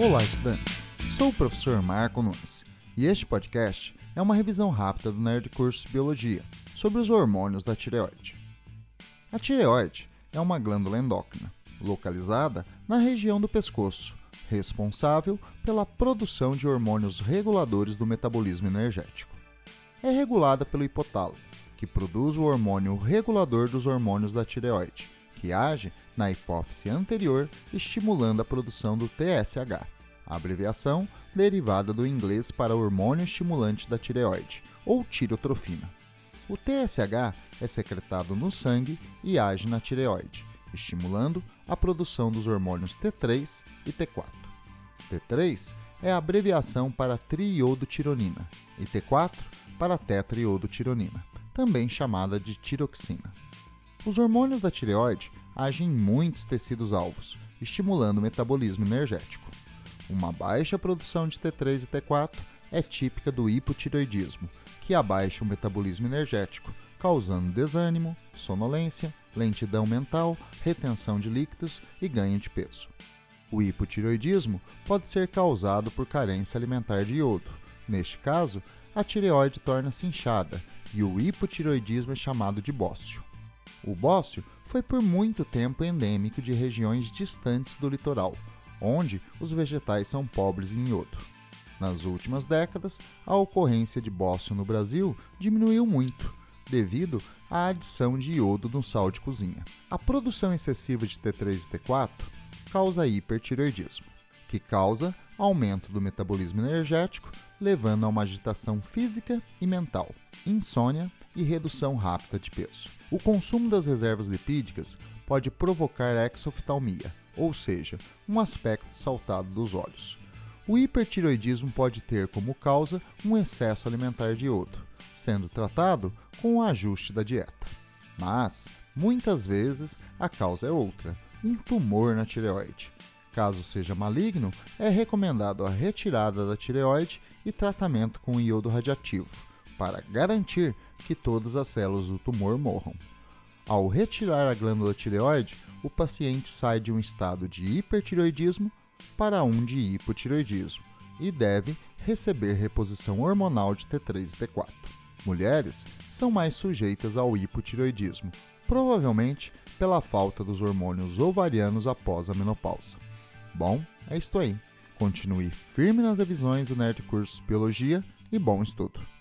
Olá, estudantes! Sou o professor Marco Nunes e este podcast é uma revisão rápida do Nerd Curso Biologia sobre os hormônios da tireoide. A tireoide é uma glândula endócrina, localizada na região do pescoço, responsável pela produção de hormônios reguladores do metabolismo energético. É regulada pelo hipotálamo, que produz o hormônio regulador dos hormônios da tireoide, que age na hipófise anterior, estimulando a produção do TSH, a abreviação derivada do inglês para hormônio estimulante da tireoide, ou tirotrofina. O TSH é secretado no sangue e age na tireoide, estimulando a produção dos hormônios T3 e T4. T3 é a abreviação para triiodotironina e T4 para tetraiodotironina, também chamada de tiroxina. Os hormônios da tireoide agem em muitos tecidos alvos, estimulando o metabolismo energético. Uma baixa produção de T3 e T4 é típica do hipotireoidismo, que abaixa o metabolismo energético, causando desânimo, sonolência, lentidão mental, retenção de líquidos e ganho de peso. O hipotireoidismo pode ser causado por carência alimentar de iodo. Neste caso, a tireoide torna-se inchada e o hipotireoidismo é chamado de bócio. O bócio foi por muito tempo endêmico de regiões distantes do litoral, onde os vegetais são pobres em iodo. Nas últimas décadas, a ocorrência de bócio no Brasil diminuiu muito, devido à adição de iodo no sal de cozinha. A produção excessiva de T3 e T4 causa hipertireoidismo, que causa aumento do metabolismo energético, levando a uma agitação física e mental, insônia e redução rápida de peso. O consumo das reservas lipídicas pode provocar exoftalmia, ou seja, um aspecto saltado dos olhos. O hipertiroidismo pode ter como causa um excesso alimentar de iodo, sendo tratado com o ajuste da dieta. Mas, muitas vezes, a causa é outra, um tumor na tireoide. Caso seja maligno, é recomendado a retirada da tireoide e tratamento com iodo radiativo, para garantir que todas as células do tumor morram. Ao retirar a glândula tireoide, o paciente sai de um estado de hipertireoidismo para um de hipotireoidismo e deve receber reposição hormonal de T3 e T4. Mulheres são mais sujeitas ao hipotireoidismo, provavelmente pela falta dos hormônios ovarianos após a menopausa. Bom, é isto aí. Continue firme nas revisões do Nerd Cursos Biologia e bom estudo!